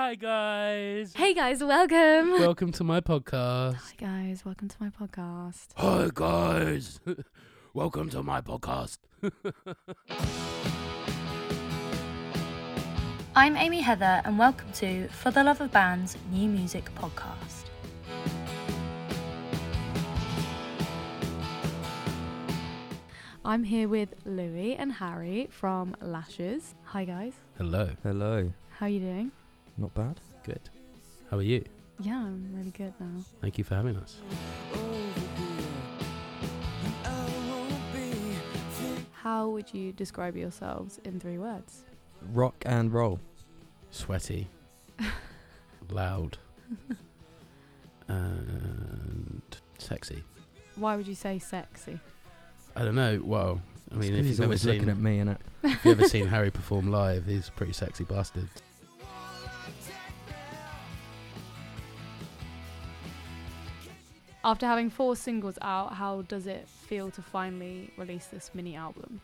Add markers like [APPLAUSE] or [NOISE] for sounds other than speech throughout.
Hi guys. Hey guys, welcome. Welcome to my podcast. Hi guys, welcome to my podcast. Hi guys. [LAUGHS] Welcome to my podcast. [LAUGHS] I'm Amy Heather, and welcome to For the Love of Bands New Music Podcast. I'm here with Louis and Harry from Lashes. Hi guys, Hello. Hello. how are you doing? Not bad. Good. How are you? Yeah, I'm really good now. Thank you for having us. How would you describe yourselves in three words? Rock and roll. Sweaty. [LAUGHS] loud. and sexy. Why would you say sexy? I don't know. Well, I mean, if he's you've ever always looking seen at me, innit? if you've ever seen [LAUGHS] Harry perform live, he's a pretty sexy bastard. After having four singles out, how does it feel to finally release this mini album?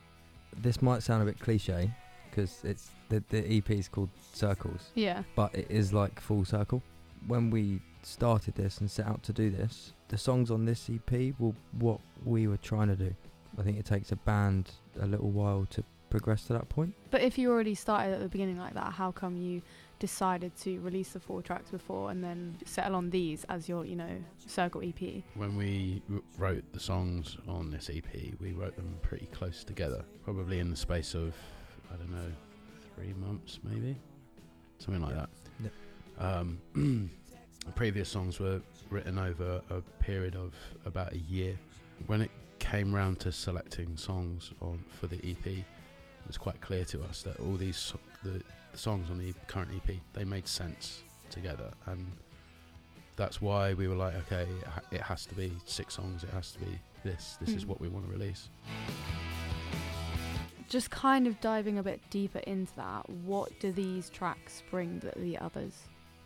This might sound a bit cliche because it's the the EP is called Circles, Yeah. but it is like full circle. When we started this and set out to do this, the songs on this EP were what we were trying to do. I think it takes a band a little while to progress to that point. But if you already started at the beginning like that, how come you decided to release the four tracks before and then settle on these as your, you know, circle EP? When we w- wrote the songs on this EP, we wrote them pretty close together, probably in the space of, I don't know, three months maybe, something like that. Um, [CLEARS THROAT] previous songs were written over a period of about a year. When it came round to selecting songs on for the EP, it was quite clear to us that all these so- the, the songs on the current EP they made sense together, and that's why we were like, okay, it, has to be six songs. It has to be this. This is Mm. what we want to release. Just kind of diving a bit deeper into that, what do these tracks bring that the others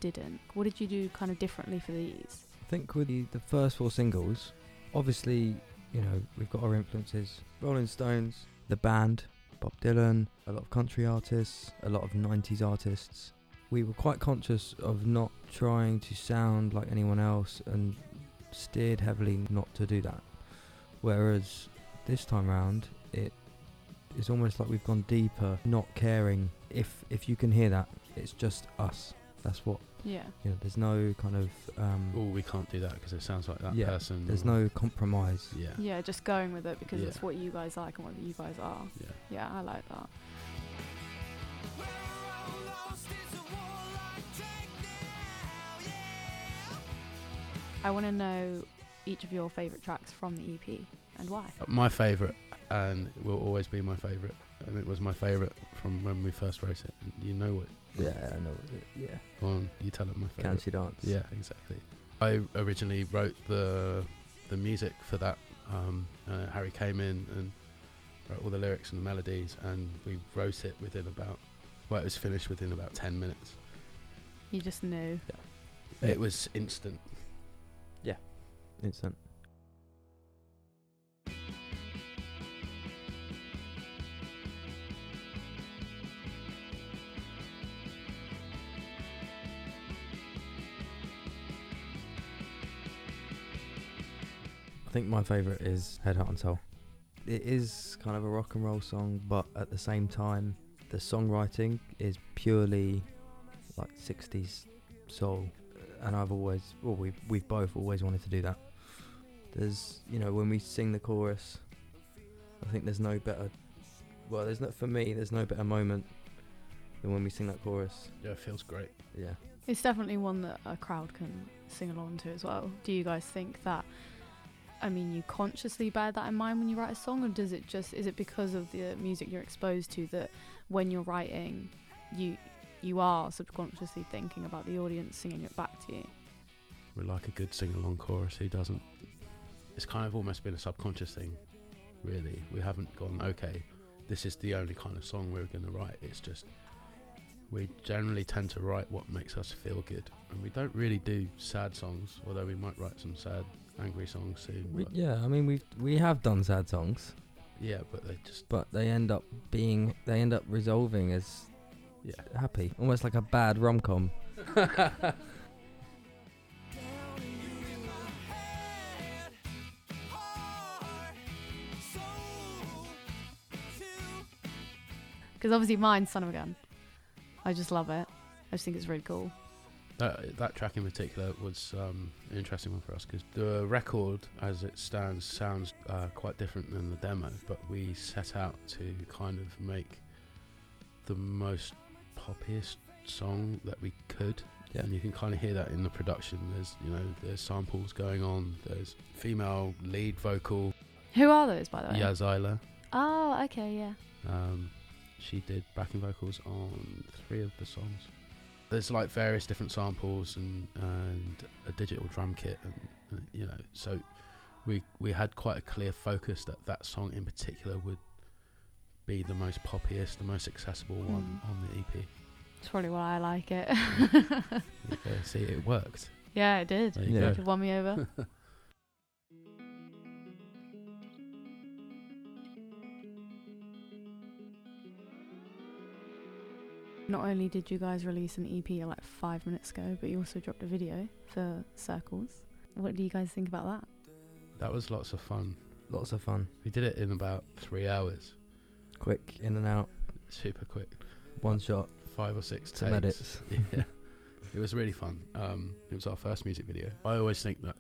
didn't? What did you do kind of differently for these? I think with the, the first four singles, obviously, you know, we've got our influences Rolling Stones, the band, Bob Dylan, a lot of country artists, a lot of 90s artists. We were quite conscious of not trying to sound like anyone else and steered heavily not to do that. Whereas this time round, it is almost like we've gone deeper, not caring if if you can hear that, it's just us. That's what Yeah. you know. There's no kind of um, Oh, we can't do that because it sounds like that Yeah, person. there's no compromise. Yeah. Yeah, just going with it because Yeah. it's what you guys like and what you guys are. Yeah. Yeah, I like that. I want to know each of your favourite tracks from the EP and why. My favourite, and will always be my favourite, and it was my favourite from when we first wrote it. You know what? Yeah, I know. Yeah, Go on, you tell it my can favourite. she dance? Yeah, exactly. I originally wrote the the music for that. Um, uh, Harry came in and wrote all the lyrics and the melodies, and we wrote it within about. Well, it was finished within about ten minutes. You just knew. Yeah. It was instant. Yeah, instant. I think my favourite is Head, Heart and Soul. It is kind of a rock and roll song, but at the same time, the songwriting is purely like 60s soul. And I've always, well, we've, we've both always wanted to do that. There's, you know, when we sing the chorus, I think there's no better, well, there's not, for me, there's no better moment than when we sing that chorus. Yeah, it feels great. Yeah. It's definitely one that a crowd can sing along to as well. Do you guys think that? I mean, you consciously bear that in mind when you write a song, or does it just is it because of the music you're exposed to that when you're writing, you you are subconsciously thinking about the audience singing it back to you? We like a good sing along chorus. Who doesn't? It's kind of almost been a subconscious thing, really. We haven't gone, okay, this is the only kind of song we're going to write. It's just, we generally tend to write what makes us feel good. And we don't really do sad songs, although we might write some sad, angry songs soon. We, yeah, I mean, we've, we have done sad songs, yeah, but they just, but they end up being, they end up resolving as yeah. happy. Almost like a bad rom com. [LAUGHS] Because obviously mine's Son of a Gun. I just love it. I just think it's really cool. That, that track in particular was um, an interesting one for us because the record, as it stands, sounds uh, quite different than the demo. But we set out to kind of make the most poppiest song that we could, Yeah. and you can kind of hear that in the production. There's you know there's samples going on. There's female lead vocal, Who are those, by the way? Yazila. Oh, okay, yeah. Um, she did backing vocals on three of the songs. There's like various different samples and and a digital drum kit, and, and you know, so we we had quite a clear focus that that song in particular would be the most poppiest, the most accessible one Mm. on the EP. It's probably why I like it. [LAUGHS] Yeah, see, it worked. yeah, it did. There you Yeah. go. It won me over. [LAUGHS] Not only did you guys release an EP like five minutes ago, but you also dropped a video for Circles. What do you guys think about that? That was lots of fun. Lots of fun. We did it in about three hours, Quick in and out. super quick, One shot. five or six Some takes. edits. [LAUGHS] yeah, it was really fun. Um, it was our first music video. I always think that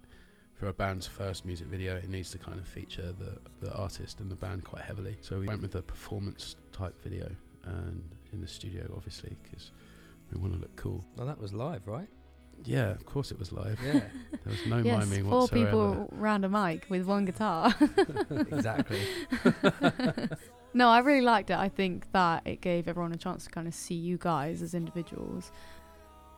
for a band's first music video, it needs to kind of feature the, the artist and the band quite heavily. So we went with a performance type video, and in the studio, obviously, because we want to look cool. Well, that was live, right? Yeah, of course it was live. Yeah. [LAUGHS] There was no yes, miming four whatsoever. people round a mic with one guitar. [LAUGHS] exactly. [LAUGHS] no, I really liked it. I think that it gave everyone a chance to kind of see you guys as individuals.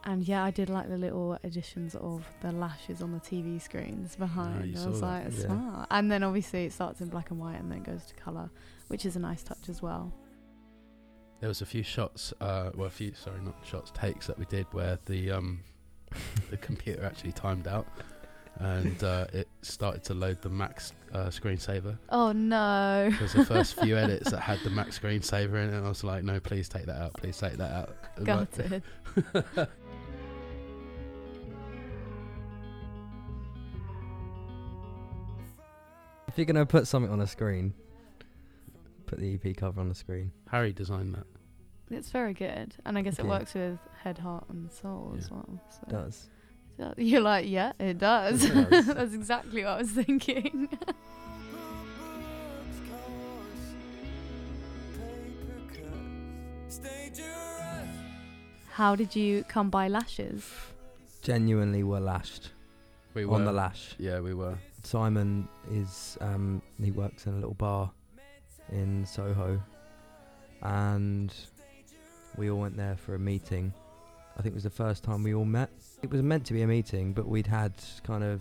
And yeah, I did like the little additions of the lashes on the TV screens behind. Ah, you I saw was that. like, Yeah. smart. And then obviously it starts in black and white and then goes to colour, which is a nice touch as well. There was a few shots, uh, well, a few sorry, not shots, takes that we did where the um, [LAUGHS] the computer actually timed out, and uh, it started to load the Mac's uh, screensaver. Oh no. Because the first few edits that had the Mac's screensaver in it, and I was like, no, please take that out, please take that out. And like- Gutted. [LAUGHS] If you're gonna put something on a screen, put the EP cover on the screen. Harry designed that. It's very good. And I guess it Yeah. works with Head, Heart and Soul as Yeah. well. So. It does. So [LAUGHS] You're like, yeah, it does. It does. [LAUGHS] That's exactly what I was thinking. [LAUGHS] How did you come by lashes? Genuinely were lashed We were on the lash. Yeah, we were. Simon is um, he works in a little bar in Soho, and we all went there for a meeting. I think it was the first time we all met. It was meant to be a meeting, but we'd had kind of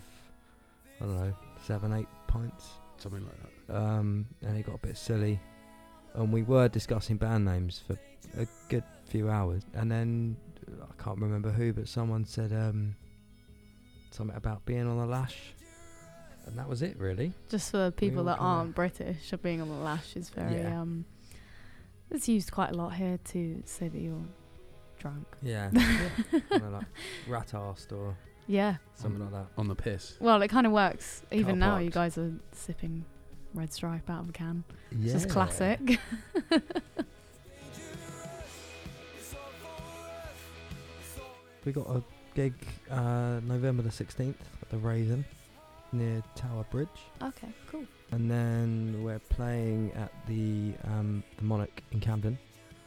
I don't know seven, eight pints, Something like that. um, and it got a bit silly. And we were discussing band names for a good few hours, and then I can't remember who, but someone said um, something about being on the lash, and that was it really. Just for people that aren't British, being on the lash is very Yeah. um. It's used quite a lot here to say that you're drunk. Yeah, [LAUGHS] kind of like rat assed or Yeah. something like that. On the piss. Well, it kind of works. Even now, you guys are sipping Red Stripe out of a can. Yeah, This is classic. [LAUGHS] We got a gig uh, November the sixteenth at the Raisin near Tower Bridge, okay, cool. and then we're playing at the um, the Monarch in Camden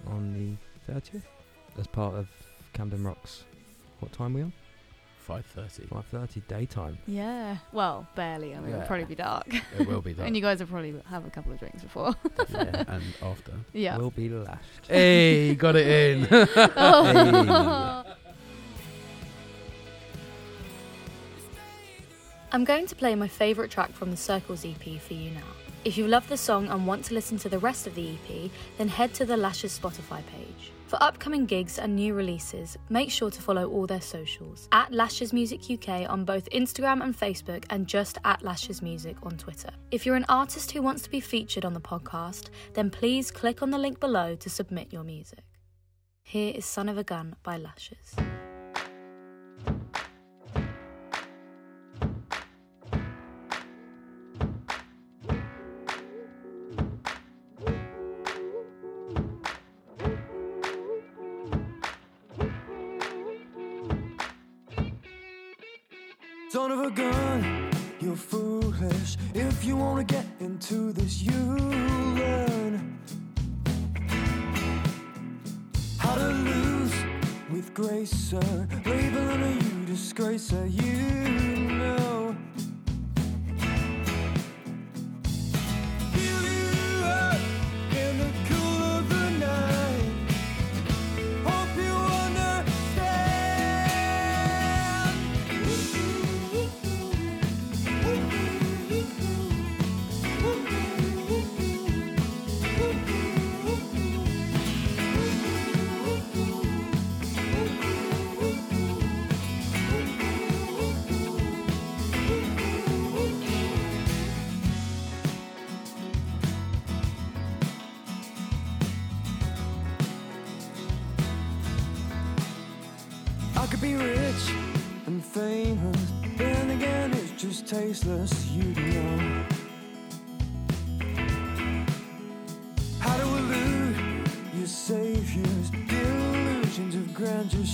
on the thirtieth as part of Camden Rocks. What time we on? Five thirty. Five thirty daytime. Yeah. Well, barely. I mean, it'll Yeah. probably be dark. It will be [LAUGHS] that. and you guys will probably have a couple of drinks before. Yeah. [LAUGHS] and after. yeah. We'll be lashed. Hey, got it in. [LAUGHS] Oh. I'm going to play my favourite track from the Circles EP for you now. If you love the song and want to listen to the rest of the EP, then head to the Lashes Spotify page. For upcoming gigs and new releases, make sure to follow all their socials at Lashes Music UK on both Instagram and Facebook, and just at Lashes Music on Twitter. If you're an artist who wants to be featured on the podcast, then please click on the link below to submit your music. Here is Son of a Gun by Lashes. Son of a gun, you're foolish. If you wanna get into this, you learn how to lose with grace, sir. Labeling a you disgracer, you know. Could be rich and famous, then again it's just tasteless, you know. How to elude your saviors, the illusions of grandeur.